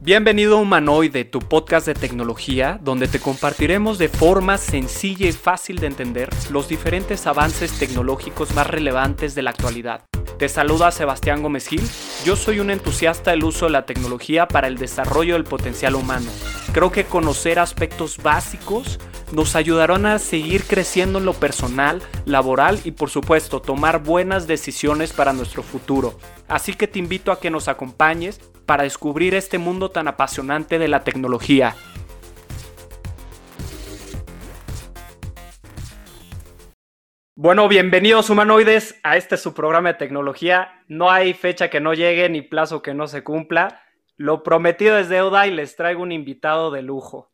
Bienvenido a Humanoide, tu podcast de tecnología, donde te compartiremos de forma sencilla y fácil de entender los diferentes avances tecnológicos más relevantes de la actualidad. Te saluda Sebastián Gómez Gil, yo soy un entusiasta del uso de la tecnología para el desarrollo del potencial humano. Creo que conocer aspectos básicos nos ayudarán a seguir creciendo en lo personal, laboral y por supuesto tomar buenas decisiones para nuestro futuro. Así que te invito a que nos acompañes para descubrir este mundo tan apasionante de la tecnología. Bueno, bienvenidos humanoides a este su programa de tecnología. No hay fecha que no llegue ni plazo que no se cumpla. Lo prometido es deuda y les traigo un invitado de lujo.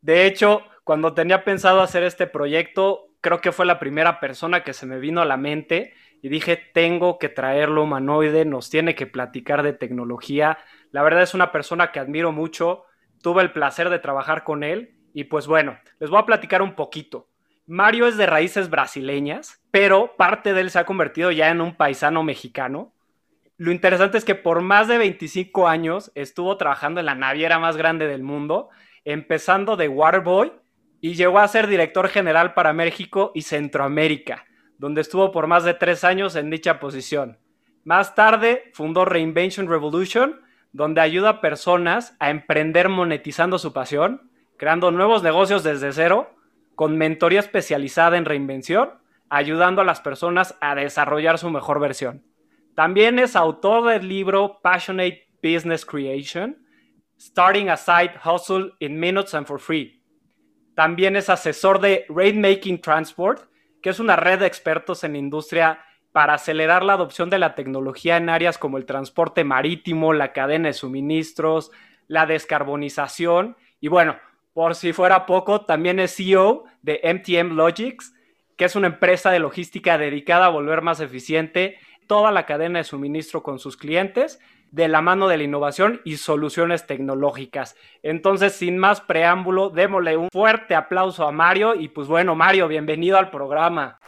De hecho, cuando tenía pensado hacer este proyecto, creo que fue la primera persona que se me vino a la mente y dije, tengo que traerlo humanoide, nos tiene que platicar de tecnología. La verdad es una persona que admiro mucho, tuve el placer de trabajar con él y pues bueno, les voy a platicar un poquito. Mario es de raíces brasileñas, pero parte de él se ha convertido ya en un paisano mexicano. Lo interesante es que por más de 25 años estuvo trabajando en la naviera más grande del mundo, empezando de Waterboy y llegó a ser director general para México y Centroamérica donde estuvo por más de tres años en dicha posición. Más tarde fundó Reinvention Revolution, donde ayuda a personas a emprender monetizando su pasión, creando nuevos negocios desde cero, con mentoría especializada en reinvención, ayudando a las personas a desarrollar su mejor versión. También es autor del libro Passionate Business Creation, Starting a Side Hustle in Minutes and for Free. También es asesor de Rainmaking Transport, que es una red de expertos en industria para acelerar la adopción de la tecnología en áreas como el transporte marítimo, la cadena de suministros, la descarbonización y bueno, por si fuera poco, también es CEO de MTM Logics, que es una empresa de logística dedicada a volver más eficiente toda la cadena de suministro con sus clientes de la mano de la innovación y soluciones tecnológicas. Entonces, sin más preámbulo, démosle un fuerte aplauso a Mario y pues bueno, Mario, bienvenido al programa.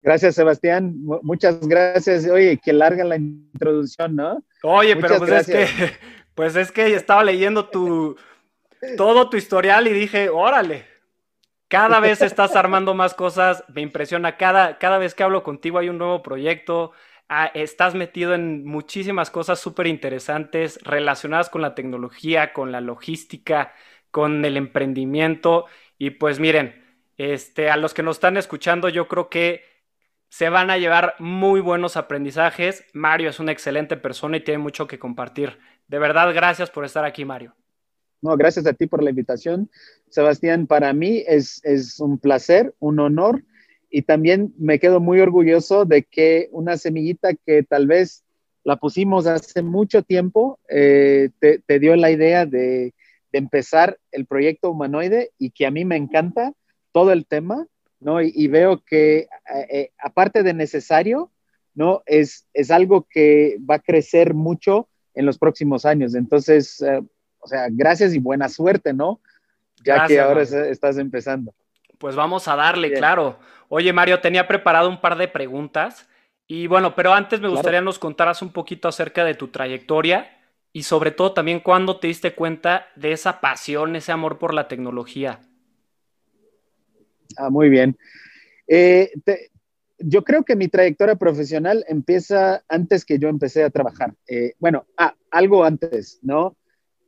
Gracias, Sebastián. Muchas gracias. Oye, que larga la introducción, ¿no? Oye, pero pues es que, pues es que estaba leyendo tu todo tu historial y dije, órale, cada vez estás armando más cosas, me impresiona. Cada, cada vez que hablo contigo hay un nuevo proyecto. Ah, estás metido en muchísimas cosas súper interesantes relacionadas con la tecnología, con la logística, con el emprendimiento. Y pues miren, este, a los que nos están escuchando, yo creo que se van a llevar muy buenos aprendizajes. Mario es una excelente persona y tiene mucho que compartir. De verdad, gracias por estar aquí, Mario. No, gracias a ti por la invitación. Sebastián, para mí es, un placer, un honor y también me quedo muy orgulloso de que una semillita que tal vez la pusimos hace mucho tiempo, eh, te, dio la idea de, empezar el proyecto humanoide y que a mí me encanta todo el tema, ¿no? Y, veo que eh, eh, aparte de necesario, ¿no? Es, es algo que va a crecer mucho en los próximos años. Entonces, o sea, gracias y buena suerte, ¿no? Ya que ahora estás empezando. Pues vamos a darle, claro. Oye, Mario, tenía preparado un par de preguntas. Y bueno, pero antes me gustaría nos contaras un poquito acerca de tu trayectoria y sobre todo también cuándo te diste cuenta de esa pasión, ese amor por la tecnología. Ah, muy bien. Eh, yo creo que mi trayectoria profesional empieza antes que yo empecé a trabajar. Eh, bueno, ah, algo antes, ¿no?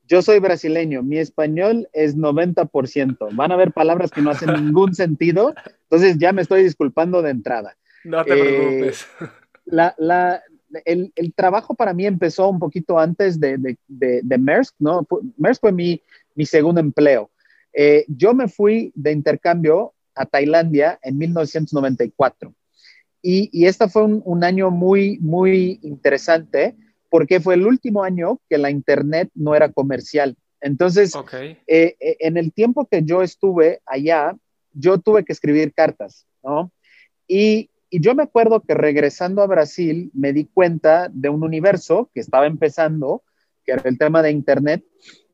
Yo soy brasileño, mi español es 90%. Van a haber palabras que no hacen ningún sentido, entonces ya me estoy disculpando de entrada. No te preocupes. Eh, el, trabajo para mí empezó un poquito antes de, de, de, Maersk, ¿no? Maersk fue mi, mi segundo empleo. Eh, yo me fui de intercambio a Tailandia en 1994 y, y este fue un, un año muy, muy interesante porque fue el último año que la Internet no era comercial. Entonces, eh, eh, en el tiempo que yo estuve allá, yo tuve que escribir cartas, ¿no? Y, yo me acuerdo que regresando a Brasil me di cuenta de un universo que estaba empezando, que era el tema de Internet,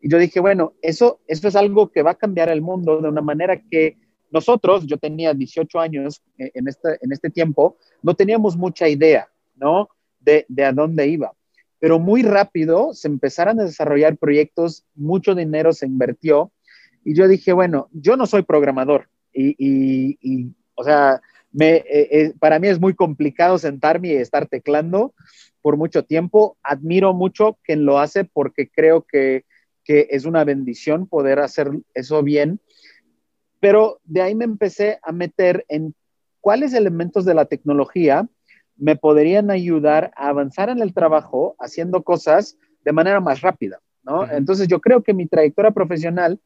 y yo dije, bueno, eso, eso es algo que va a cambiar el mundo de una manera que nosotros, yo tenía 18 años eh, en este, en este tiempo, no teníamos mucha idea, ¿no? de, de a dónde iba. Pero muy rápido se empezaron a desarrollar proyectos, mucho dinero se invirtió y yo dije, bueno, yo no soy programador y, y, o sea, me, eh, eh, para mí es muy complicado sentarme y estar teclando por mucho tiempo. Admiro mucho quien lo hace porque creo que, que es una bendición poder hacer eso bien. Pero de ahí me empecé a meter en cuáles elementos de la tecnología me podrían ayudar a avanzar en el trabajo haciendo cosas de manera más rápida, ¿no? Uh -huh. Entonces yo creo que mi trayectoria profesional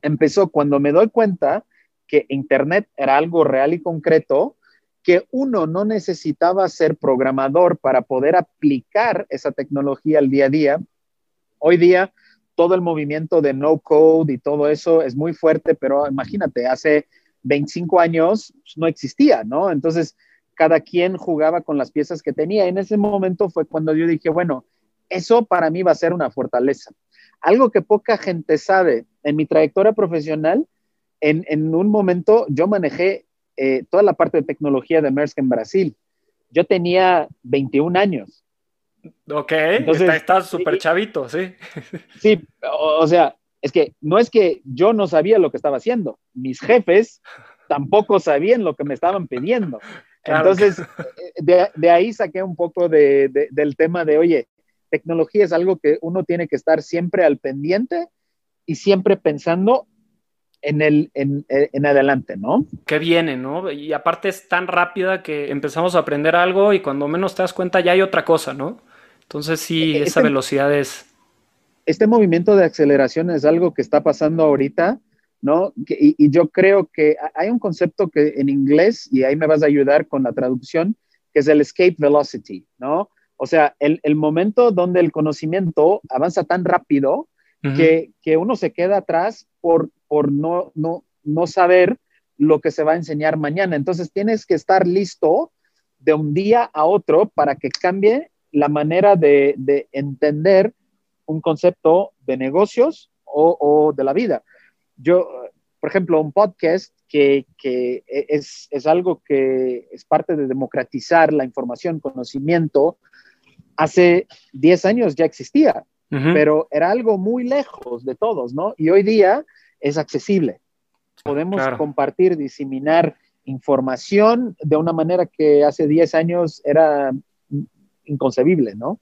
empezó cuando me doy cuenta que Internet era algo real y concreto, que uno no necesitaba ser programador para poder aplicar esa tecnología al día a día. Hoy día, todo el movimiento de no code y todo eso es muy fuerte, pero imagínate, hace 25 años pues, no existía, ¿no? Entonces, cada quien jugaba con las piezas que tenía. En ese momento fue cuando yo dije, bueno, eso para mí va a ser una fortaleza. Algo que poca gente sabe en mi trayectoria profesional, en, un momento yo manejé eh, toda la parte de tecnología de Maersk en Brasil. Yo tenía 21 años. Ok, Entonces, estás súper chavito, sí. Sí, o, o, sea, es que no es que yo no sabía lo que estaba haciendo, mis jefes tampoco sabían lo que me estaban pidiendo. Claro. Entonces, de, de, ahí saqué un poco de, de, del tema de, oye, tecnología es algo que uno tiene que estar siempre al pendiente y siempre pensando en, el, en, en, adelante, ¿no? Que viene, ¿no? Y aparte es tan rápida que empezamos a aprender algo y cuando menos te das cuenta ya hay otra cosa, ¿no? Entonces sí, este, esa velocidad es... Este movimiento de aceleración es algo que está pasando ahorita, ¿no? Y, y, yo creo que hay un concepto que en inglés, y ahí me vas a ayudar con la traducción, que es el escape velocity, ¿no? O sea, el, el momento donde el conocimiento avanza tan rápido uh -huh. que, que uno se queda atrás por, por no, no, no saber lo que se va a enseñar mañana. Entonces tienes que estar listo de un día a otro para que cambie la manera de, de entender un concepto de negocios o, o, de la vida. Yo, por ejemplo, un podcast que, que es, es, algo que es parte de democratizar la información, conocimiento, hace 10 años ya existía, uh -huh. pero era algo muy lejos de todos, ¿no? Y hoy día es accesible. Podemos claro. compartir, diseminar información de una manera que hace 10 años era inconcebible, ¿no?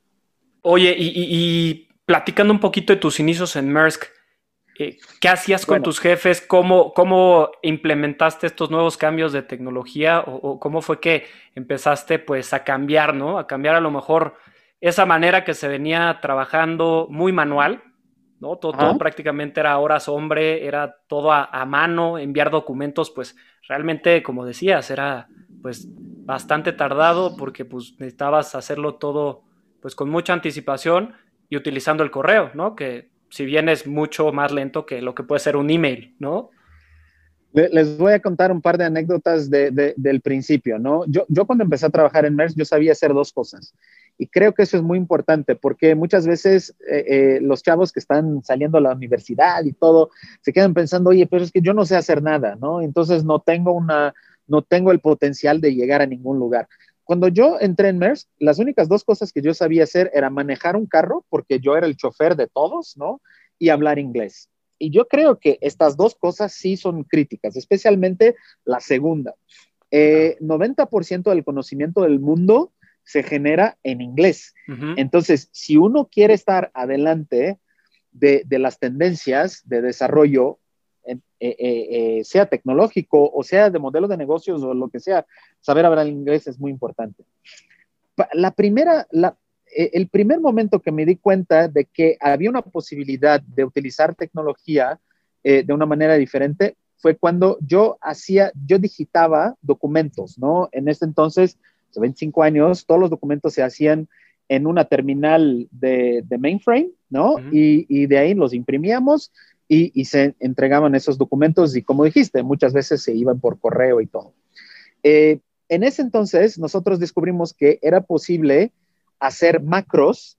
Oye, y, y, y platicando un poquito de tus inicios en Maersk, eh, ¿qué hacías con bueno. tus jefes? ¿Cómo, ¿Cómo, implementaste estos nuevos cambios de tecnología? O, ¿O, cómo fue que empezaste pues a cambiar, ¿no? A cambiar a lo mejor esa manera que se venía trabajando muy manual, ¿no? Todo, todo prácticamente era horas hombre, era todo a, a, mano, enviar documentos, pues realmente, como decías, era pues bastante tardado porque pues necesitabas hacerlo todo pues con mucha anticipación y utilizando el correo, ¿no? Que si bien es mucho más lento que lo que puede ser un email, ¿no? Les voy a contar un par de anécdotas de, de, del principio, ¿no? Yo, yo cuando empecé a trabajar en MERS, yo sabía hacer dos cosas. Y creo que eso es muy importante porque muchas veces eh, eh, los chavos que están saliendo a la universidad y todo se quedan pensando, oye, pero es que yo no sé hacer nada, ¿no? Entonces no tengo, una, no tengo el potencial de llegar a ningún lugar. Cuando yo entré en MERS, las únicas dos cosas que yo sabía hacer era manejar un carro, porque yo era el chofer de todos, ¿no? Y hablar inglés. Y yo creo que estas dos cosas sí son críticas, especialmente la segunda. Eh, 90% del conocimiento del mundo se genera en inglés. Uh -huh. Entonces, si uno quiere estar adelante de, de las tendencias de desarrollo, eh, eh, eh, sea tecnológico o sea de modelo de negocios o lo que sea, saber hablar inglés es muy importante. La primera, la, eh, el primer momento que me di cuenta de que había una posibilidad de utilizar tecnología eh, de una manera diferente fue cuando yo hacía, yo digitaba documentos, ¿no? En ese entonces, hace 25 años, todos los documentos se hacían en una terminal de, de mainframe, ¿no? Uh -huh. y, y, de ahí los imprimíamos y, y, se entregaban esos documentos y como dijiste, muchas veces se iban por correo y todo. Eh, en ese entonces, nosotros descubrimos que era posible hacer macros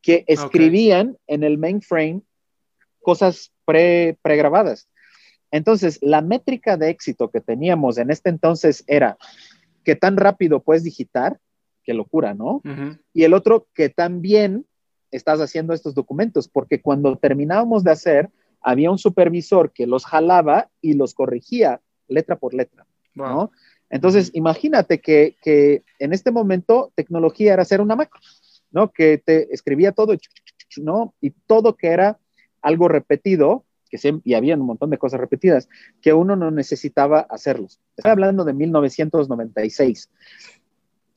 que escribían okay. en el mainframe cosas pre, pregrabadas. Entonces, la métrica de éxito que teníamos en este entonces era que tan rápido puedes digitar qué locura, ¿no? Y el otro, que también estás haciendo estos documentos, porque cuando terminábamos de hacer, había un supervisor que los jalaba y los corregía letra por letra, ¿no? Entonces, imagínate que, que, en este momento tecnología era hacer una macro, ¿no? Que te escribía todo, ¿no? Y todo que era algo repetido, que y había un montón de cosas repetidas, que uno no necesitaba hacerlos. Estoy hablando de 1996.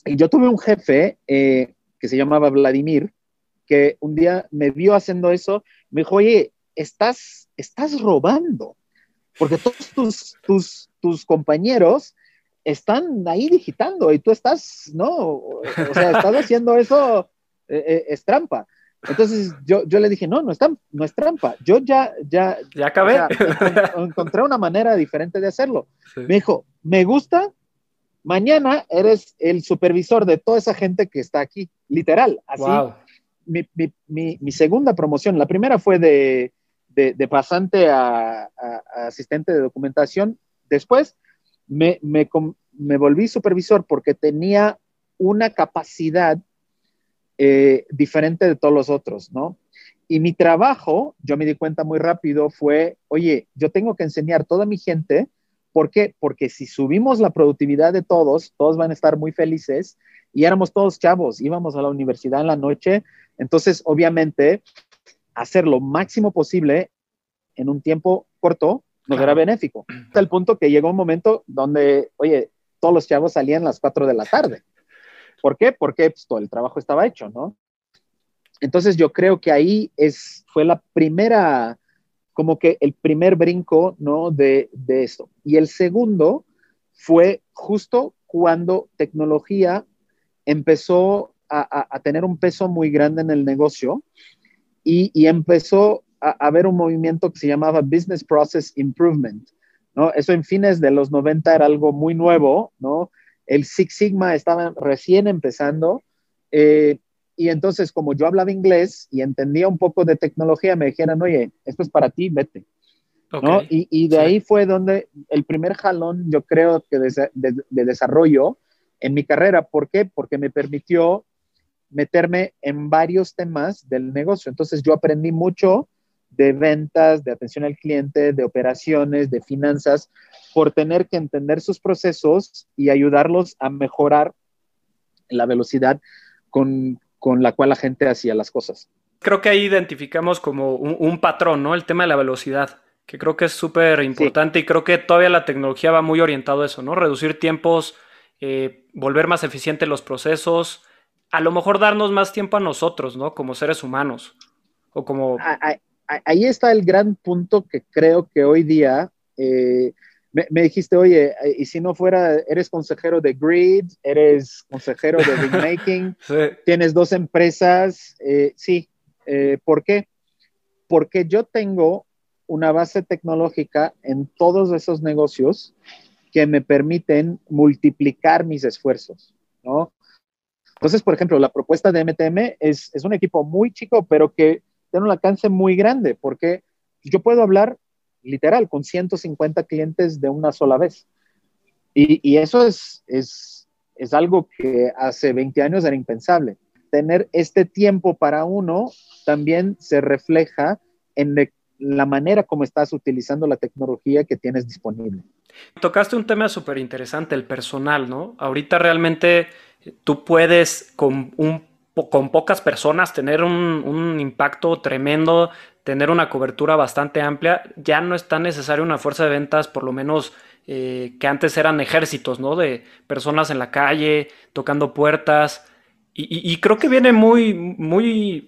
Y yo tuve un jefe eh, que se llamaba Vladimir, que un día me vio haciendo eso, me dijo, oye, estás, estás robando, porque todos tus, tus, tus compañeros están ahí digitando y tú estás, ¿no? O sea, estás haciendo eso, eh, eh, es trampa. Entonces yo, yo le dije, no, no es, no es trampa. Yo ya, ya, ya acabé. encontré una manera diferente de hacerlo. Me dijo, me gusta, mañana eres el supervisor de toda esa gente que está aquí, literal. Así, mi, mi, mi, segunda promoción, la primera fue de, de, pasante a, asistente de documentación. Después me, me, volví supervisor porque tenía una capacidad eh, diferente de todos los otros, ¿no? Y mi trabajo, yo me di cuenta muy rápido, fue, oye, yo tengo que enseñar toda mi gente, ¿por qué? Porque si subimos la productividad de todos, todos van a estar muy felices y éramos todos chavos, íbamos a la universidad en la noche, entonces obviamente hacer lo máximo posible en un tiempo corto nos era benéfico. Hasta el punto que llegó un momento donde, oye, todos los chavos salían a las 4 de la tarde. ¿Por qué? Porque pues, todo el trabajo estaba hecho, ¿no? Entonces yo creo que ahí es, fue la primera, como que el primer brinco, ¿no? De, de esto. Y el segundo fue justo cuando tecnología empezó a, tener un peso muy grande en el negocio y, y empezó a, a, haber un movimiento que se llamaba Business Process Improvement, ¿no? Eso en fines de los 90 era algo muy nuevo, ¿no? el Six Sigma estaba recién empezando. Eh, y entonces, como yo hablaba inglés y entendía un poco de tecnología, me dijeron, oye, esto es para ti, vete. ¿no? Y, de ahí fue donde el primer jalón, yo creo que de, desarrollo en mi carrera. ¿Por qué? Porque me permitió meterme en varios temas del negocio. Entonces, yo aprendí mucho de ventas, de atención al cliente, de operaciones, de finanzas, por tener que entender sus procesos y ayudarlos a mejorar la velocidad con, la cual la gente hacía las cosas. Creo que ahí identificamos como un, patrón, ¿no? El tema de la velocidad, que creo que es súper importante y creo que todavía la tecnología va muy orientado a eso, ¿no? Reducir tiempos, eh, volver más eficientes los procesos, a lo mejor darnos más tiempo a nosotros, ¿no? Como seres humanos. O como... Ahí está el gran punto que creo que hoy día eh, me, dijiste, oye, eh, y si no fuera, eres consejero de Grid, eres consejero de Big Making, tienes dos empresas, eh, sí, eh, ¿por qué? Porque yo tengo una base tecnológica en todos esos negocios que me permiten multiplicar mis esfuerzos, ¿no? Entonces, por ejemplo, la propuesta de MTM es, es un equipo muy chico, pero que tiene un alcance muy grande, porque yo puedo hablar literal, con 150 clientes de una sola vez. Y, eso es, es, es algo que hace 20 años era impensable. Tener este tiempo para uno también se refleja en la manera como estás utilizando la tecnología que tienes disponible. Tocaste un tema súper interesante, el personal, ¿no? Ahorita realmente tú puedes con, con pocas personas tener un, impacto tremendo tener una cobertura bastante amplia, ya no es tan necesaria una fuerza de ventas, por lo menos eh, que antes eran ejércitos, ¿no? De personas en la calle, tocando puertas. Y, creo que viene muy, muy,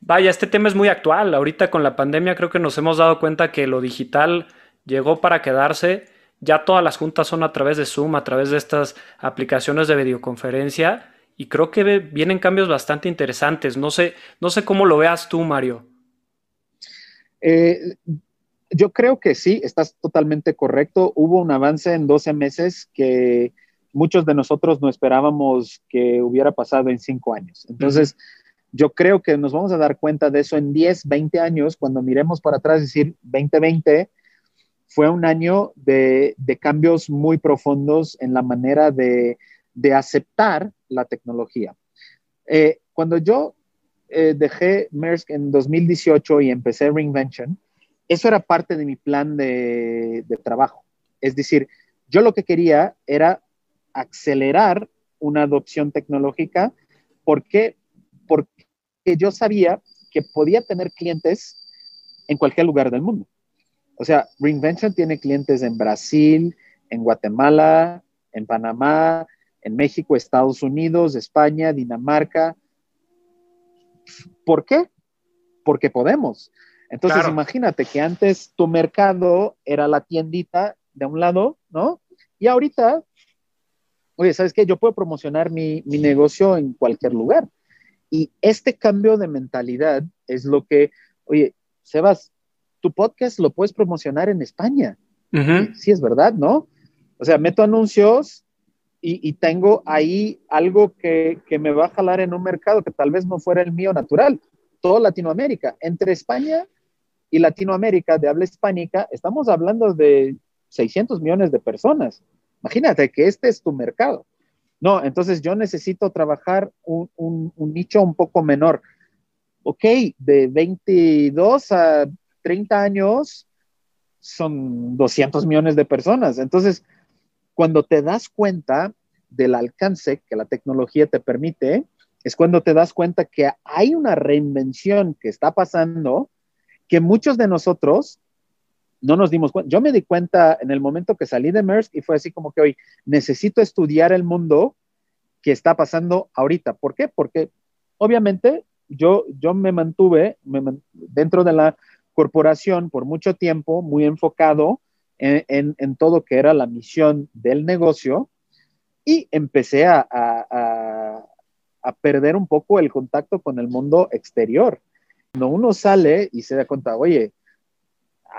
vaya, este tema es muy actual. Ahorita con la pandemia creo que nos hemos dado cuenta que lo digital llegó para quedarse. Ya todas las juntas son a través de Zoom, a través de estas aplicaciones de videoconferencia. Y creo que vienen cambios bastante interesantes. No sé, no sé cómo lo veas tú, Mario. Eh, yo creo que sí, estás totalmente correcto. Hubo un avance en 12 meses que muchos de nosotros no esperábamos que hubiera pasado en 5 años. Entonces, yo creo que nos vamos a dar cuenta de eso en 10, 20 años, cuando miremos para atrás decir 2020 fue un año de, cambios muy profundos en la manera de, aceptar la tecnología. Eh, cuando yo eh, dejé Maersk en 2018 y empecé Reinvention, eso era parte de mi plan de, de trabajo. Es decir, yo lo que quería era acelerar una adopción tecnológica. ¿Por qué? Porque yo sabía que podía tener clientes en cualquier lugar del mundo. O sea, Reinvention tiene clientes en Brasil, en Guatemala, en Panamá, en México, Estados Unidos, España, Dinamarca. ¿Por qué? Porque podemos. Entonces, imagínate que antes tu mercado era la tiendita de un lado, ¿no? Y ahorita, oye, ¿sabes qué? Yo puedo promocionar mi, mi negocio en cualquier lugar. Y este cambio de mentalidad es lo que, oye, Sebas, tu podcast lo puedes promocionar en España. Sí, es verdad, ¿no? O sea, meto anuncios y, tengo ahí algo que, que, me va a jalar en un mercado que tal vez no fuera el mío natural. Todo Latinoamérica. Entre España y Latinoamérica de habla hispánica, estamos hablando de 600 millones de personas. Imagínate que este es tu mercado. No, entonces yo necesito trabajar un, nicho un poco menor. Ok, de 22 a 30 años son 200 millones de personas. Entonces, cuando te das cuenta del alcance que la tecnología te permite, es cuando te das cuenta que hay una reinvención que está pasando que muchos de nosotros no nos dimos cuenta. Yo me di cuenta en el momento que salí de Maersk y fue así como que hoy necesito estudiar el mundo que está pasando ahorita. ¿Por qué? Porque obviamente yo, yo me mantuve dentro de la corporación por mucho tiempo, muy enfocado en, en, todo que era la misión del negocio y empecé a, a, a perder un poco el contacto con el mundo exterior. Cuando uno sale y se da cuenta, oye,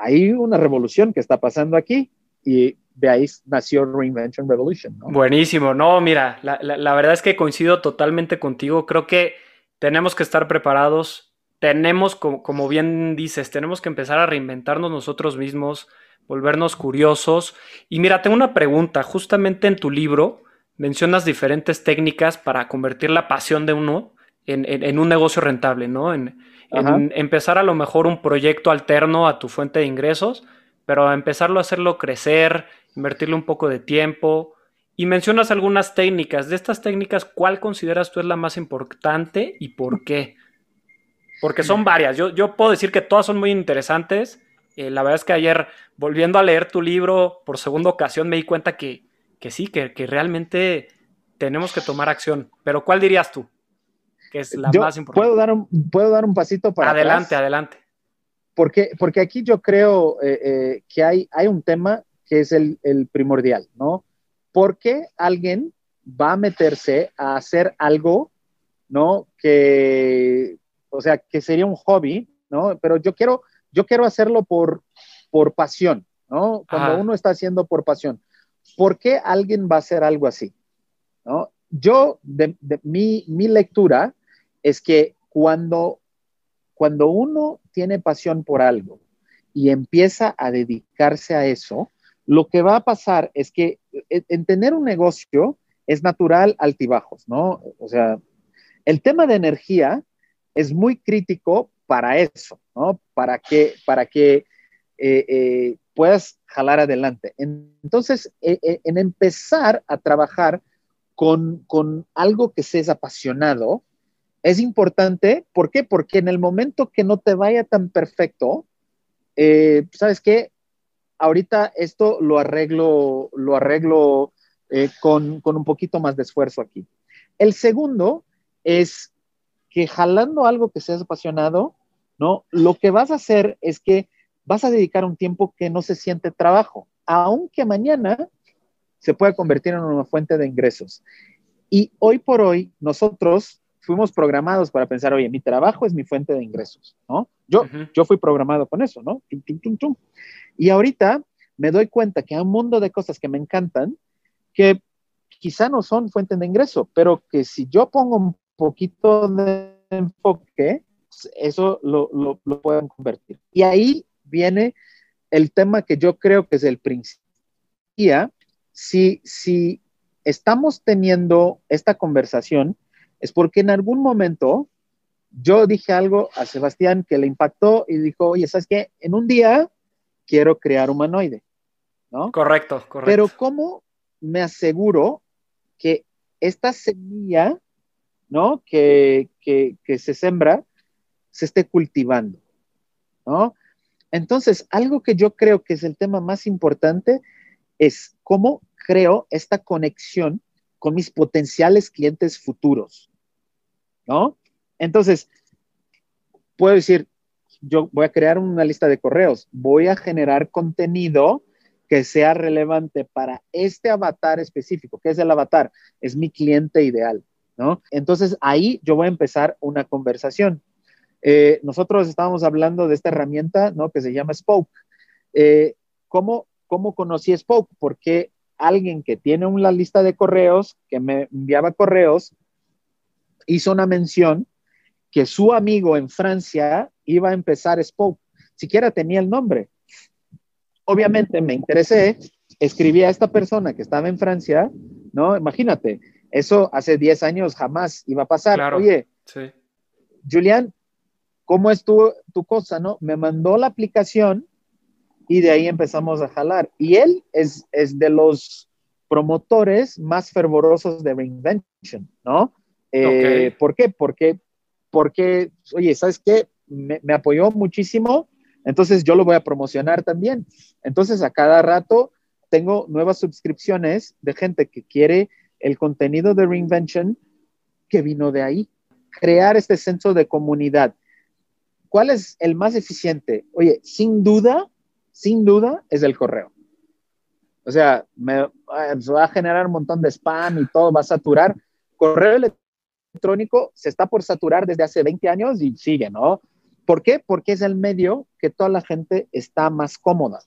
hay una revolución que está pasando aquí y de ahí nació Reinvention Revolution. ¿no? Buenísimo, no, mira, la, la, verdad es que coincido totalmente contigo, creo que tenemos que estar preparados, tenemos, como, como bien dices, tenemos que empezar a reinventarnos nosotros mismos, volvernos curiosos. Y mira, tengo una pregunta, justamente en tu libro mencionas diferentes técnicas para convertir la pasión de uno en, en, en un negocio rentable, ¿no? En, empezar a lo mejor un proyecto alterno a tu fuente de ingresos, pero a empezarlo a hacerlo crecer, invertirle un poco de tiempo. Y mencionas algunas técnicas. De estas técnicas, ¿cuál consideras tú es la más importante y por qué? Porque son varias. Yo, yo puedo decir que todas son muy interesantes. Eh, la verdad es que ayer, volviendo a leer tu libro por segunda ocasión, me di cuenta que, que sí, que realmente tenemos que tomar acción. Pero ¿cuál dirías tú? Que es la más importante. ¿puedo dar, un, ¿Puedo dar un pasito para Adelante, adelante. Porque, porque aquí yo creo eh, eh, que hay, hay un tema que es el, el primordial, ¿no? ¿Por qué alguien va a meterse a hacer algo, ¿no? Que, o sea, que sería un hobby, ¿no? Pero yo quiero, yo quiero hacerlo por, por pasión, ¿no? Cuando ah. uno está haciendo por pasión. ¿Por qué alguien va a hacer algo así? ¿No? Yo, de, de mi, mi, lectura es que cuando, cuando uno tiene pasión por algo y empieza a dedicarse a eso, lo que va a pasar es que e, en tener un negocio es natural altibajos, ¿no? O sea, el tema de energía es muy crítico para eso, ¿no? Para que, para que eh, eh, puedas jalar adelante. Entonces, eh, eh en empezar a trabajar con, con algo que seas apasionado, es importante. ¿Por qué? Porque en el momento que no te vaya tan perfecto, eh, ¿sabes qué? Ahorita esto lo arreglo, lo arreglo eh, con, con un poquito más de esfuerzo aquí. El segundo es que jalando algo que seas apasionado, ¿no? Lo que vas a hacer es que vas a dedicar un tiempo que no se siente trabajo, aunque mañana se pueda convertir en una fuente de ingresos. Y hoy por hoy nosotros fuimos programados para pensar, oye, mi trabajo es mi fuente de ingresos, ¿no? Yo, uh -huh. yo fui programado con eso, ¿no? Tum, tum, tum. Y ahorita me doy cuenta que hay un mundo de cosas que me encantan que quizá no son fuente de ingreso, pero que si yo pongo un poquito de enfoque, eso lo, lo, lo pueden convertir. Y ahí viene el tema que yo creo que es el principio. Si, si estamos teniendo esta conversación es porque en algún momento yo dije algo a Sebastián que le impactó y dijo, oye, ¿sabes qué? En un día quiero crear humanoide, ¿no? Correcto, correcto. Pero ¿cómo me aseguro que esta semilla, ¿no? Que, que, que se sembra, se esté cultivando, ¿no? Entonces, algo que yo creo que es el tema más importante es cómo creo esta conexión con mis potenciales clientes futuros, ¿no? Entonces, puedo decir, yo voy a crear una lista de correos, voy a generar contenido que sea relevante para este avatar específico. ¿Qué es el avatar? Es mi cliente ideal, ¿no? Entonces ahí yo voy a empezar una conversación. Eh, nosotros estábamos hablando de esta herramienta, ¿no? Que se llama Spoke. Eh, ¿cómo, ¿Cómo conocí Spoke? Porque alguien que tiene una lista de correos, que me enviaba correos, hizo una mención que su amigo en Francia iba a empezar Spoke. Siquiera tenía el nombre. Obviamente me interesé, escribí a esta persona que estaba en Francia, ¿no? Imagínate, eso hace 10 años jamás iba a pasar. Oye, sí. Julián, ¿cómo es tu, tu cosa, no? Me mandó la aplicación y de ahí empezamos a jalar. Y él es, es de los promotores más fervorosos de Reinvention, ¿no? Eh, ¿Por qué? Porque, porque, oye, ¿sabes qué? Me, me, apoyó muchísimo, entonces yo lo voy a promocionar también. Entonces, a cada rato tengo nuevas suscripciones de gente que quiere el contenido de Reinvention que vino de ahí. Crear este senso de comunidad. ¿Cuál es el más eficiente? Oye, sin duda, sin duda, es el correo. O sea, me, va a generar un montón de spam y todo, va a saturar. Correo electrónico se está por saturar desde hace 20 años y sigue, ¿no? ¿Por qué? Porque es el medio que toda la gente está más cómoda.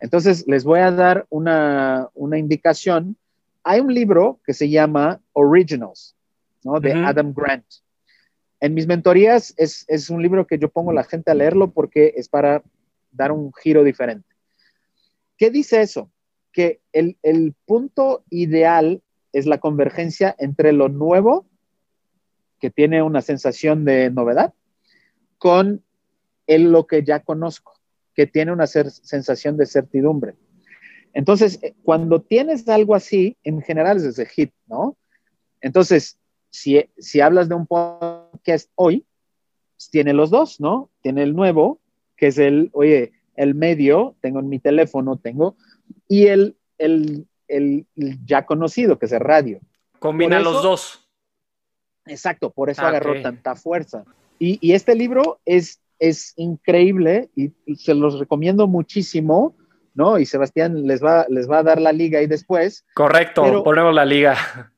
Entonces, les voy a dar una, una indicación. Hay un libro que se llama Originals, ¿no? De Adam Grant. En mis mentorías es, es un libro que yo pongo a la gente a leerlo porque es para dar un giro diferente. ¿Qué dice eso? Que el, el punto ideal es la convergencia entre lo nuevo, que tiene una sensación de novedad, con el, lo que ya conozco, que tiene una sensación de certidumbre. Entonces, eh, cuando tienes algo así, en general es de hit, ¿no? Entonces, si, si hablas de un podcast hoy, tiene los dos, ¿no? Tiene el nuevo que es el, oye, el medio, tengo en mi teléfono, tengo, y el, el, el, ya conocido, que es el radio. Combina los dos. Exacto, por eso ah, agarró tanta fuerza. Y, y, este libro es, es increíble y, se los recomiendo muchísimo, ¿no? Y Sebastián les va, les va a dar la liga ahí después. Correcto, ponemos la liga.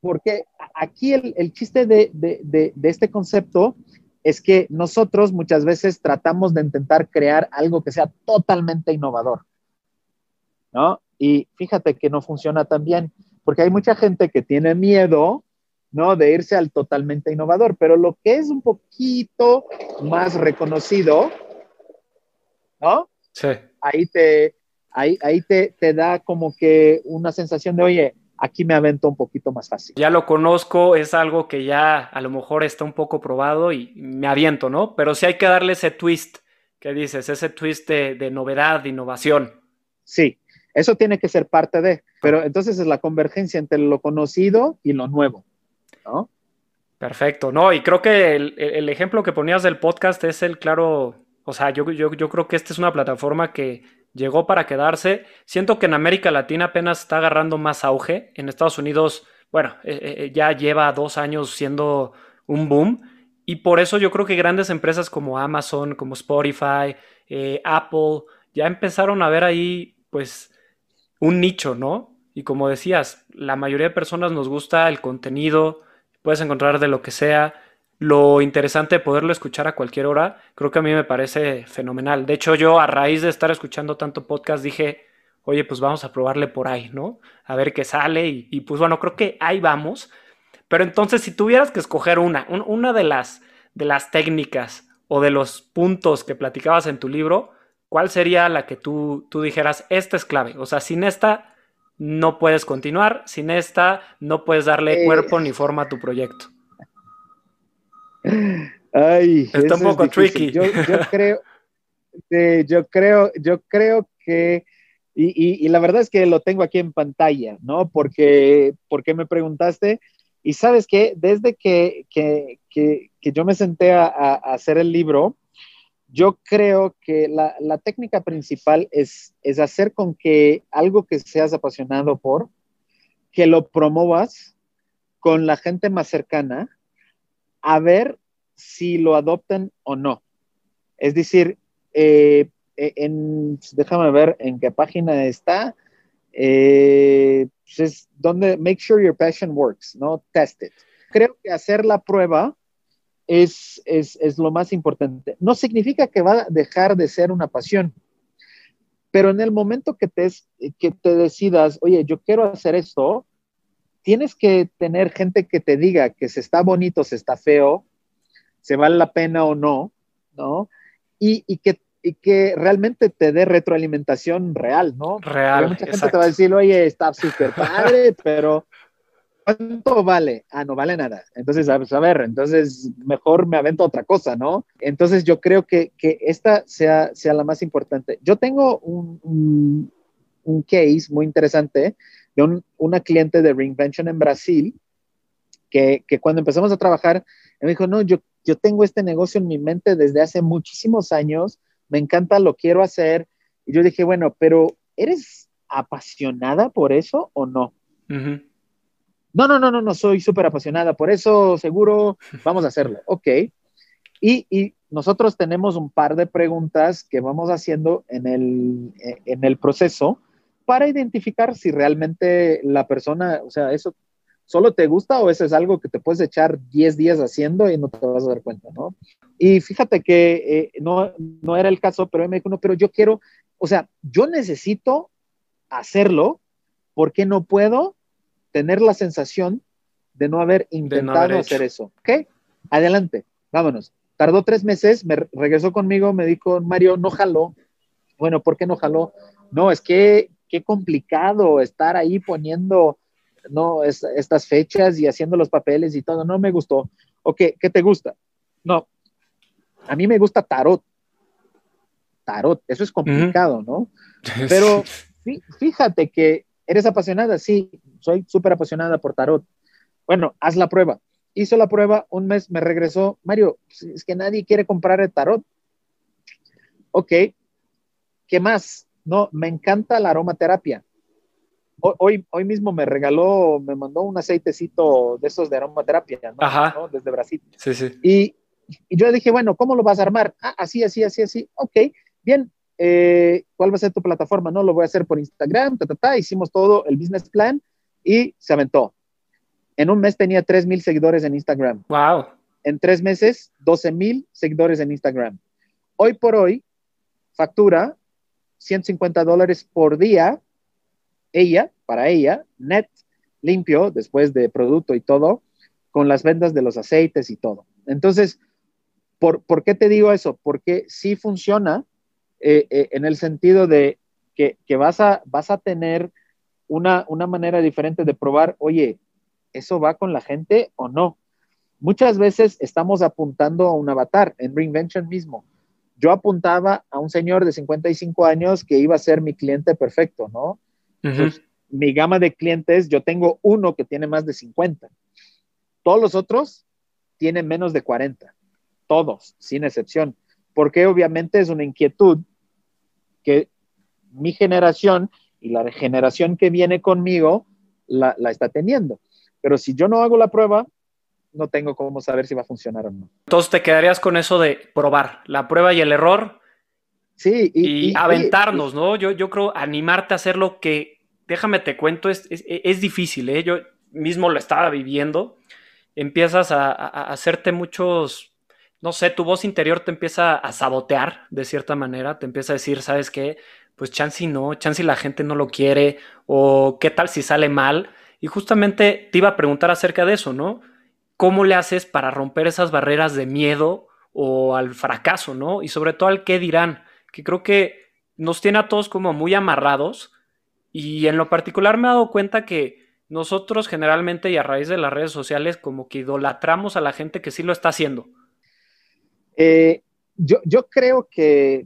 Porque aquí el, el chiste de, de, de, de, este concepto es que nosotros muchas veces tratamos de intentar crear algo que sea totalmente innovador, ¿no? Y fíjate que no funciona tan bien, porque hay mucha gente que tiene miedo, ¿no? De irse al totalmente innovador, pero lo que es un poquito más reconocido, ¿no? Sí. Ahí te, ahí, ahí te, te da como que una sensación de, oye, aquí me avento un poquito más fácil. Ya lo conozco, es algo que ya a lo mejor está un poco probado y me aviento, ¿no? Pero sí hay que darle ese twist que dices, ese twist de, novedad, de innovación. Sí, eso tiene que ser parte de, pero entonces es la convergencia entre lo conocido y lo nuevo, ¿no? Perfecto, no, y creo que el, ejemplo que ponías del podcast es el claro, o sea, yo, yo, yo creo que esta es una plataforma que llegó para quedarse. Siento que en América Latina apenas está agarrando más auge. En Estados Unidos, bueno, eh, eh, eh, ya lleva dos años siendo un boom. Y por eso yo creo que grandes empresas como Amazon, como Spotify, Apple, ya empezaron a ver ahí, pues, un nicho, ¿no? Y como decías, la mayoría de personas nos gusta el contenido, puedes encontrar de lo que sea lo interesante de poderlo escuchar a cualquier hora, creo que a mí me parece fenomenal. De hecho, yo a raíz de estar escuchando tanto podcast dije, oye, pues vamos a probarle por ahí, ¿no? A ver qué sale y, pues bueno, creo que ahí vamos. Pero entonces, si tuvieras que escoger una, una de las, de las técnicas o de los puntos que platicabas en tu libro, ¿cuál sería la que tú, tú dijeras, esta es clave? O sea, sin esta no puedes continuar. Sin esta, no puedes darle eh. cuerpo ni forma a tu proyecto. Ay, está un poco tricky. Yo, creo, yo creo, yo creo que, y, la verdad es que lo tengo aquí en pantalla, ¿no? Porque, porque me preguntaste, y sabes que desde que, que, que, yo me senté a, hacer el libro, yo creo que la, la, técnica principal es, es hacer con que algo que seas apasionado por, que lo promovas con la gente más cercana, a ver si lo adoptan o no. Es decir, eh, e, en, déjame ver en qué página está. Eh, pues es donde make sure your passion works, ¿no? Test it. Creo que hacer la prueba es, es, es lo más importante. No significa que va a dejar de ser una pasión, pero en el momento que te, que te decidas, oye, yo quiero hacer esto, tienes que tener gente que te diga que se está bonito, se está feo, se vale la pena o no, ¿no? Y, y que y que realmente te dé retroalimentación real, ¿no? Real. mucha gente te va a decir, oye, está súper padre, pero ¿cuánto vale? Ah, no vale nada. Entonces, a ver, entonces mejor me avento otra cosa, ¿no? Entonces yo creo que, que esta sea, sea la más importante. Yo tengo un, un, case muy interesante de una cliente de Reinvention en Brasil que, que cuando empezamos a trabajar, me dijo, no, yo, yo tengo este negocio en mi mente desde hace muchísimos años, me encanta, lo quiero hacer. Y yo dije, bueno, pero ¿eres apasionada por eso o no? No, no, no, no, no, soy súper apasionada, por eso seguro vamos a hacerlo. Ok. Y, y, nosotros tenemos un par de preguntas que vamos haciendo en el, en el proceso para identificar si realmente la persona, o sea, eso solo te gusta o eso es algo que te puedes echar 10 días haciendo y no te vas a dar cuenta, ¿no? Y fíjate que eh, no, no era el caso, pero él me dijo, no, pero yo quiero, o sea, yo necesito hacerlo porque no puedo tener la sensación de no haber intentado hacer eso. ¿Ok? Adelante, vámonos. Tardó tres meses, me regresó conmigo, me dijo, Mario, no jaló. Bueno, ¿por qué no jaló? No, es que qué complicado estar ahí poniendo no estas fechas y haciendo los papeles y todo. No me gustó. Ok, ¿qué te gusta? No, a mí me gusta tarot. Tarot, eso es complicado, ¿no? Pero fíjate que eres apasionada, sí, soy súper apasionada por tarot. Bueno, haz la prueba. Hizo la prueba, un mes me regresó, Mario, es que nadie quiere comprar el tarot. Ok, ¿qué más? No, me encanta la aromaterapia. Hoy, hoy mismo me regaló, me mandó un aceitecito de esos de aromaterapia, ¿no? Desde Brasil. Sí, sí. Y y yo dije, bueno, ¿cómo lo vas a armar? Ah, así, así, así, así. Ok, bien. Eh, ¿Cuál va a ser tu plataforma? No, lo voy a hacer por Instagram, ta, ta, ta. Hicimos todo el business plan y se aventó. En un mes tenía 3 mil seguidores en Instagram. Wow. En tres meses, 12 mil seguidores en Instagram. Hoy por hoy, factura 150 dólares por día, ella, para ella, net, limpio, después de producto y todo, con las ventas de los aceites y todo. Entonces, ¿Por, qué te digo eso? Porque sí funciona eh, eh, en el sentido de que, vas, a, vas a tener una, una manera diferente de probar, oye, ¿eso va con la gente o no? Muchas veces estamos apuntando a un avatar en Reinvention mismo. Yo apuntaba a un señor de 55 años que iba a ser mi cliente perfecto, ¿no? mi gama de clientes, yo tengo uno que tiene más de 50. Todos los otros tienen menos de 40 todos, sin excepción, porque obviamente es una inquietud que mi generación y la generación que viene conmigo la, está teniendo. Pero si yo no hago la prueba, no tengo cómo saber si va a funcionar o no. Entonces te quedarías con eso de probar, la prueba y el error. Sí, y, aventarnos, ¿no? Yo, yo creo animarte a hacer lo que, déjame te cuento, es, es, difícil, ¿eh? Yo mismo lo estaba viviendo. Empiezas a hacerte muchos no sé, tu voz interior te empieza a sabotear de cierta manera, te empieza a decir, ¿sabes qué? Pues chance no, chance la gente no lo quiere, o qué tal si sale mal. Y justamente te iba a preguntar acerca de eso, ¿no? ¿Cómo le haces para romper esas barreras de miedo o al fracaso, ¿no? Y sobre todo al qué dirán, que creo que nos tiene a todos como muy amarrados Y en lo particular me he dado cuenta que nosotros generalmente y a raíz de las redes sociales como que idolatramos a la gente que sí lo está haciendo. Eh, yo, creo que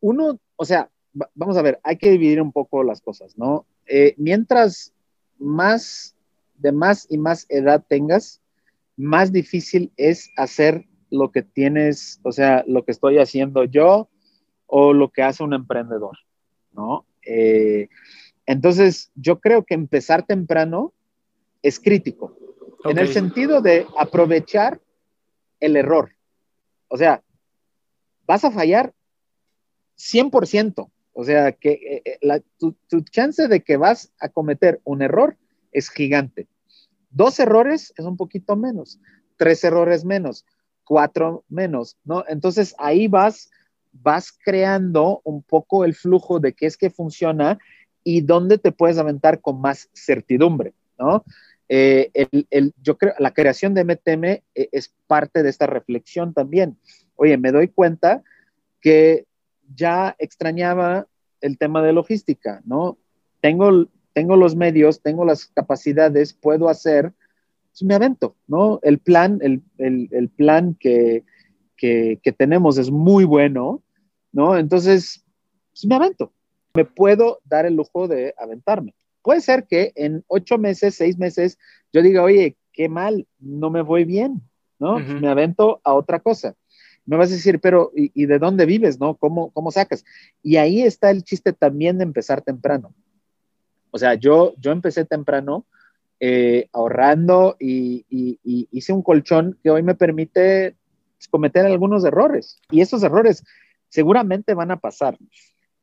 uno, o sea, vamos a ver, hay que dividir un poco las cosas, ¿no? Eh, mientras más de más y más edad tengas, más difícil es hacer lo que tienes, o sea, lo que estoy haciendo yo o lo que hace un emprendedor, ¿no? Eh, entonces, yo creo que empezar temprano es crítico, en el sentido de aprovechar el error. O sea, vas a fallar 100%. O sea, que eh, eh, tu, tu, chance de que vas a cometer un error es gigante. Dos errores es un poquito menos, tres errores menos, cuatro menos, ¿no? Entonces ahí vas, vas creando un poco el flujo de qué es que funciona y dónde te puedes aventar con más certidumbre, ¿no? Eh, el, yo creo, la creación de MTM eh, es parte de esta reflexión también. Oye, me doy cuenta que ya extrañaba el tema de logística, ¿no? Tengo, tengo los medios, tengo las capacidades, puedo hacer, pues me avento, ¿no? El plan, el, el, plan que, que, que, tenemos es muy bueno, ¿no? Entonces, pues me avento, me puedo dar el lujo de aventarme. Puede ser que en ocho meses, seis meses, yo diga, oye, qué mal, no me voy bien, ¿no? Me avento a otra cosa. Me vas a decir, pero ¿y, de dónde vives, no? ¿Cómo, ¿Cómo sacas? Y ahí está el chiste también de empezar temprano. O sea, yo, yo empecé temprano eh, ahorrando y, y, hice un colchón que hoy me permite cometer algunos errores. Y esos errores seguramente van a pasar.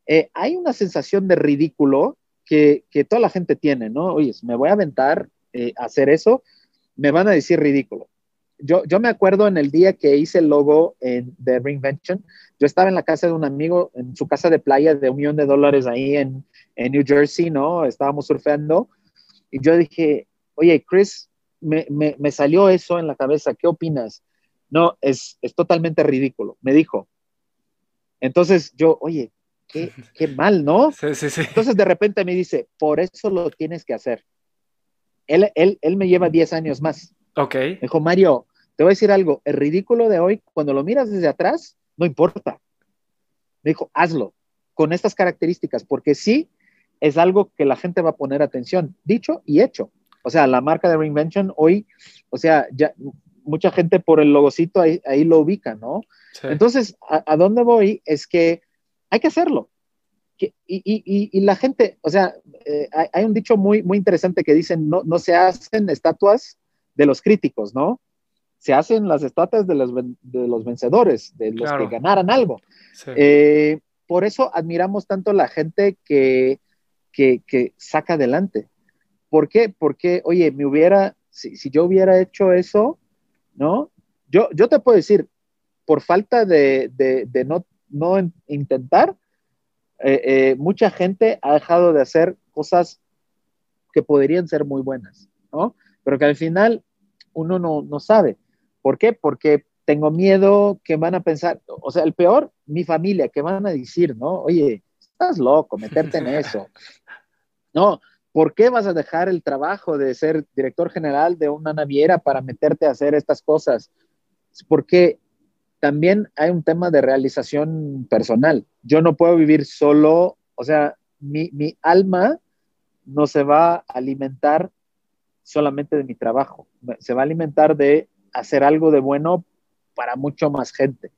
Eh, hay una sensación de ridículo que, que, toda la gente tiene, ¿no? Oye, me voy a aventar eh, a hacer eso, me van a decir ridículo. Yo, yo me acuerdo en el día que hice el logo en, de Reinvention, yo estaba en la casa de un amigo, en su casa de playa de un millón de dólares ahí en, en New Jersey, ¿no? Estábamos surfeando y yo dije, oye, Chris, me, me, me, salió eso en la cabeza, ¿qué opinas? No, es, es totalmente ridículo, me dijo. Entonces yo, oye, qué, mal, ¿no? Sí, sí, sí. Entonces de repente me dice, por eso lo tienes que hacer. Él, él, él me lleva 10 años más. Ok. Me dijo, Mario, te voy a decir algo, el ridículo de hoy, cuando lo miras desde atrás, no importa. Me dijo, hazlo con estas características, porque sí es algo que la gente va a poner atención, dicho y hecho. O sea, la marca de Reinvention hoy, o sea, ya mucha gente por el logocito ahí, ahí lo ubica, ¿no? Sí. Entonces, a, a, dónde voy es que hay que hacerlo. Y, y, y la gente, o sea, eh, hay, hay, un dicho muy, muy interesante que dicen, no, no se hacen estatuas de los críticos, ¿no? Se hacen las estatuas de los, de los vencedores, de los claro. que ganaran algo. Sí. Eh, por eso admiramos tanto a la gente que, que, que, saca adelante. ¿Por qué? Porque, oye, me hubiera, si, si yo hubiera hecho eso, ¿no? Yo, yo te puedo decir, por falta de, de, de no no intentar, eh, eh, mucha gente ha dejado de hacer cosas que podrían ser muy buenas, ¿no? Pero que al final uno no, no sabe. ¿Por qué? Porque tengo miedo que van a pensar, o sea, el peor, mi familia, que van a decir, ¿no? Oye, estás loco, meterte en eso. No, ¿por qué vas a dejar el trabajo de ser director general de una naviera para meterte a hacer estas cosas? Porque también hay un tema de realización personal. Yo no puedo vivir solo, o sea, mi, mi, alma no se va a alimentar solamente de mi trabajo, se va a alimentar de hacer algo de bueno para mucho más gente.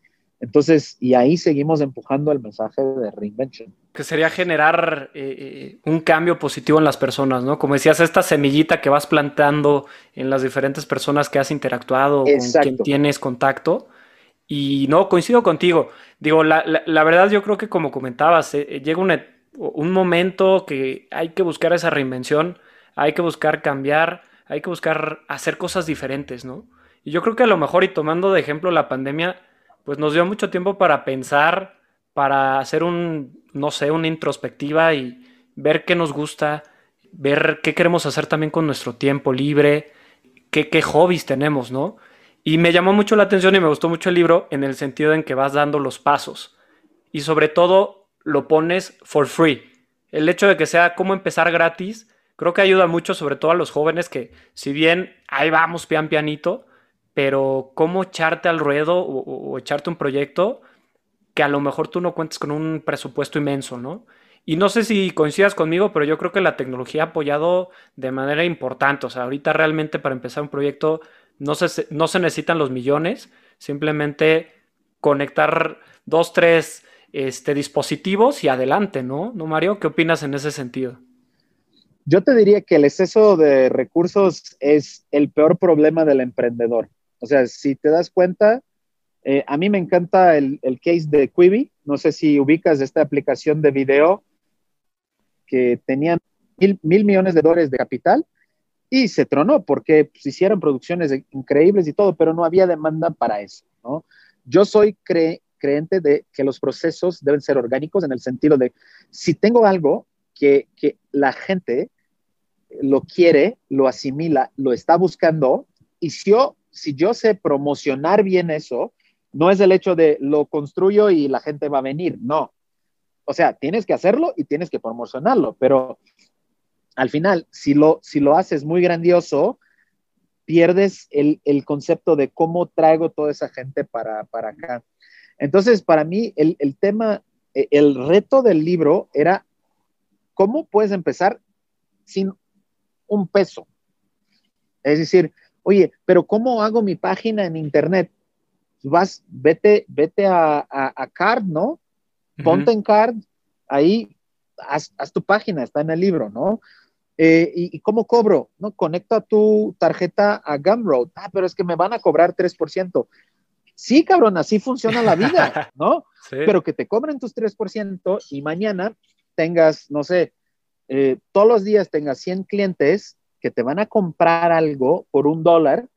Entonces, y ahí seguimos empujando el mensaje de Reinvention. Que sería generar eh, un cambio positivo en las personas, ¿no? Como decías, esta semillita que vas plantando en las diferentes personas que has interactuado, Exacto. con quien tienes contacto, y no, coincido contigo. Digo, la, la, la verdad yo creo que como comentabas, eh, llega un, un, momento que hay que buscar esa reinvención, hay que buscar cambiar, hay que buscar hacer cosas diferentes, ¿no? Y yo creo que a lo mejor, y tomando de ejemplo la pandemia, pues nos dio mucho tiempo para pensar, para hacer un, no sé, una introspectiva y ver qué nos gusta, ver qué queremos hacer también con nuestro tiempo libre, qué, qué hobbies tenemos, ¿no? Y me llamó mucho la atención y me gustó mucho el libro en el sentido en que vas dando los pasos y sobre todo lo pones for free. el hecho de que sea cómo empezar gratis, creo que ayuda mucho, sobre todo a los jóvenes que, si bien ahí vamos pian pianito, pero cómo echarte al ruedo o, echarte un proyecto que a lo mejor tú no cuentes con un presupuesto inmenso, ¿no? Y no sé si coincidas conmigo, pero yo creo que la tecnología ha apoyado de manera importante. O sea, ahorita realmente para empezar un proyecto no se, no se necesitan los millones, simplemente conectar dos, tres este, dispositivos y adelante, ¿no? ¿No, Mario? ¿Qué opinas en ese sentido? Yo te diría que el exceso de recursos es el peor problema del emprendedor. O sea, si te das cuenta, eh, a mí me encanta el, case de Quibi. No sé si ubicas esta aplicación de video que tenían mil, millones de dólares de capital y se tronó porque pues, hicieron producciones increíbles y todo, pero no había demanda para eso. ¿no? Yo soy creyente de que los procesos deben ser orgánicos en el sentido de si tengo algo que, que la gente lo quiere, lo asimila, lo está buscando, y si yo si yo sé promocionar bien eso, no es el hecho de lo construyo y la gente va a venir, no. O sea, tienes que hacerlo y tienes que promocionarlo, pero al final, si lo, si lo haces muy grandioso, pierdes el, concepto de cómo traigo toda esa gente para, acá. Entonces, para mí, el, el tema, e, el reto del libro era cómo puedes empezar sin un peso. Es decir, Oye, pero ¿cómo hago mi página en internet? Vas, vete, vete a, Card, ¿no? Ponte en Card, ahí haz, tu página, está en el libro, ¿no? Eh, ¿y, cómo cobro? ¿No? Conecta tu tarjeta a Gumroad. Ah, pero es que me van a cobrar 3%. Sí, cabrón, así funciona la vida, ¿no? Pero que te cobren tus 3% y mañana tengas, no sé, eh, todos los días tengas 100 clientes que te van a comprar algo por un dólar,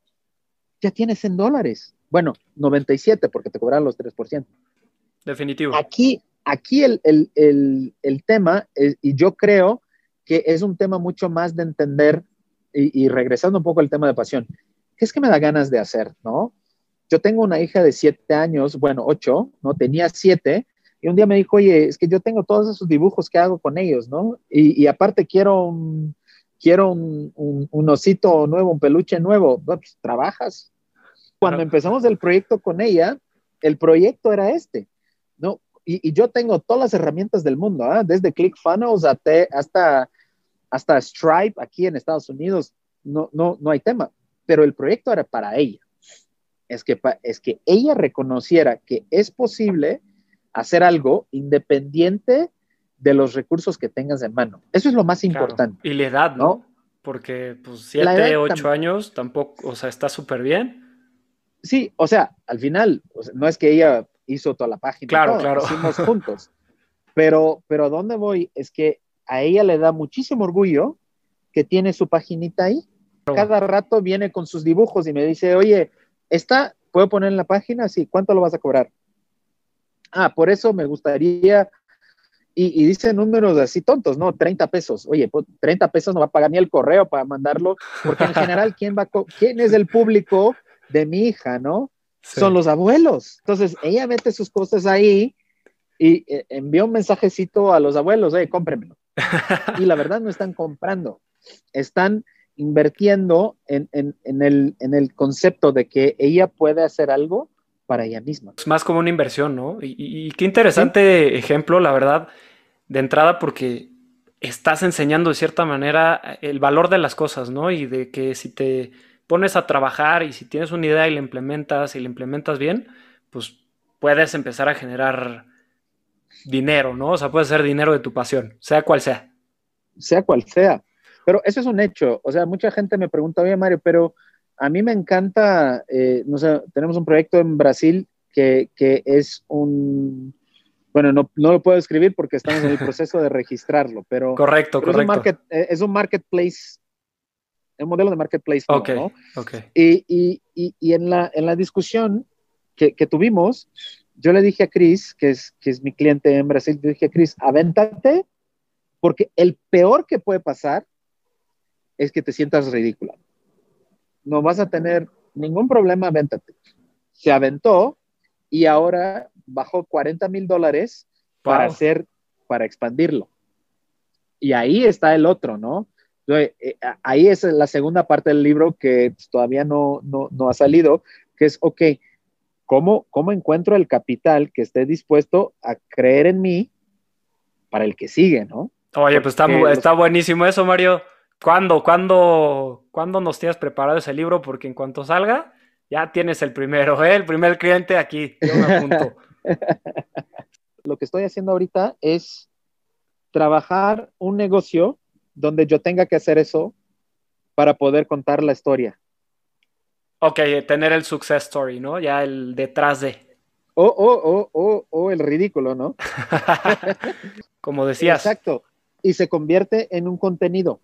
ya tienes en dólares. Bueno, 97 porque te cobran los 3%. Definitivo. Aquí, aquí el, tema, y yo creo que es un tema mucho más de entender, y, regresando un poco al tema de pasión, ¿qué es que me da ganas de hacer, no? Yo tengo una hija de siete años, bueno, ocho, ¿no? Tenía siete, y un día me dijo, oye, es que yo tengo todos esos dibujos que hago con ellos, ¿no? Y, y aparte quiero un, quiero un, un, osito nuevo, un peluche nuevo, pues trabajas. Cuando empezamos el proyecto con ella, el proyecto era este, ¿no? Y, yo tengo todas las herramientas del mundo, ¿ah? desde ClickFunnels hasta, hasta Stripe aquí en Estados Unidos, no, no, no hay tema, pero el proyecto era para ella. Es que, es que ella reconociera que es posible hacer algo independiente de los recursos que tengas en mano. Eso es lo más importante. Y la edad, ¿no? Porque pues siete, ocho años tampoco, o sea, está súper bien. Sí, o sea, al final, no es que ella hizo toda la página. Claro, claro. Hicimos juntos. Pero, pero ¿dónde voy? Es que a ella le da muchísimo orgullo que tiene su paginita ahí. Cada rato viene con sus dibujos y me dice, oye, ¿esta puedo poner en la página? Sí, ¿cuánto lo vas a cobrar? Ah, por eso me gustaría y, dice números así tontos, ¿no? 30 pesos. Oye, 30 pues, pesos no va a pagar ni el correo para mandarlo, porque en general, ¿quién, va ¿quién es el público de mi hija, no? Son los abuelos. Entonces, ella mete sus cosas ahí y eh, envía un mensajecito a los abuelos, oye, cómpremelo. y la verdad no están comprando, están invirtiendo en, en, en, el, en el concepto de que ella puede hacer algo para ella misma. Es más como una inversión, ¿no? Y, qué interesante ejemplo, la verdad, de entrada, porque estás enseñando de cierta manera el valor de las cosas, ¿no? Y de que si te pones a trabajar y si tienes una idea y la implementas y la implementas bien, pues puedes empezar a generar dinero, ¿no? O sea, puede ser dinero de tu pasión, sea cual sea. Sea cual sea. Pero eso es un hecho. O sea, mucha gente me pregunta, oye, Mario, pero a mí me encanta, eh, no sé, tenemos un proyecto en Brasil que, es un, bueno, no, lo puedo escribir porque estamos en el proceso de registrarlo, pero, correcto, correcto. Eh, es, un marketplace, un modelo de marketplace. Ok, ¿no? ok. Y, en, la, en la discusión que, tuvimos, yo le dije a Chris, que es, que es mi cliente en Brasil, le dije a Chris, avéntate, porque el peor que puede pasar es que te sientas ridícula no vas a tener ningún problema, avéntate. Se aventó y ahora bajó 40 mil dólares para hacer, para expandirlo. Y ahí está el otro, ¿no? Eh, ahí es la segunda parte del libro que todavía no, no, ha salido, que es, ok, ¿cómo, ¿cómo encuentro el capital que esté dispuesto a creer en mí para el que sigue, ¿no? Oye, pues está, está buenísimo eso, Mario. ¿Cuándo, cuándo, ¿Cuándo nos tienes preparado ese libro? Porque en cuanto salga, ya tienes el primero, ¿eh? el primer cliente aquí. Yo me apunto. Lo que estoy haciendo ahorita es trabajar un negocio donde yo tenga que hacer eso para poder contar la historia. Ok, tener el success story, ¿no? Ya el detrás de. O, o, o, o, el ridículo, ¿no? Como decías. Exacto. Y se convierte en un contenido.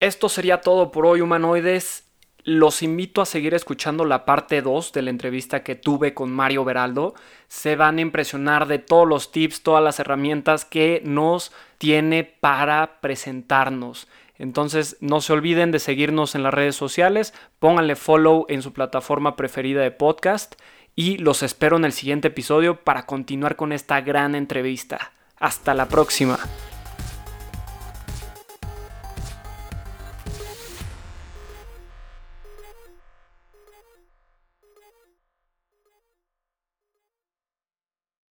Esto sería todo por hoy, humanoides. Los invito a seguir escuchando la parte 2 de la entrevista que tuve con Mario Beraldo. Se van a impresionar de todos los tips, todas las herramientas que nos tiene para presentarnos. Entonces no se olviden de seguirnos en las redes sociales, pónganle follow en su plataforma preferida de podcast y los espero en el siguiente episodio para continuar con esta gran entrevista. Hasta la próxima.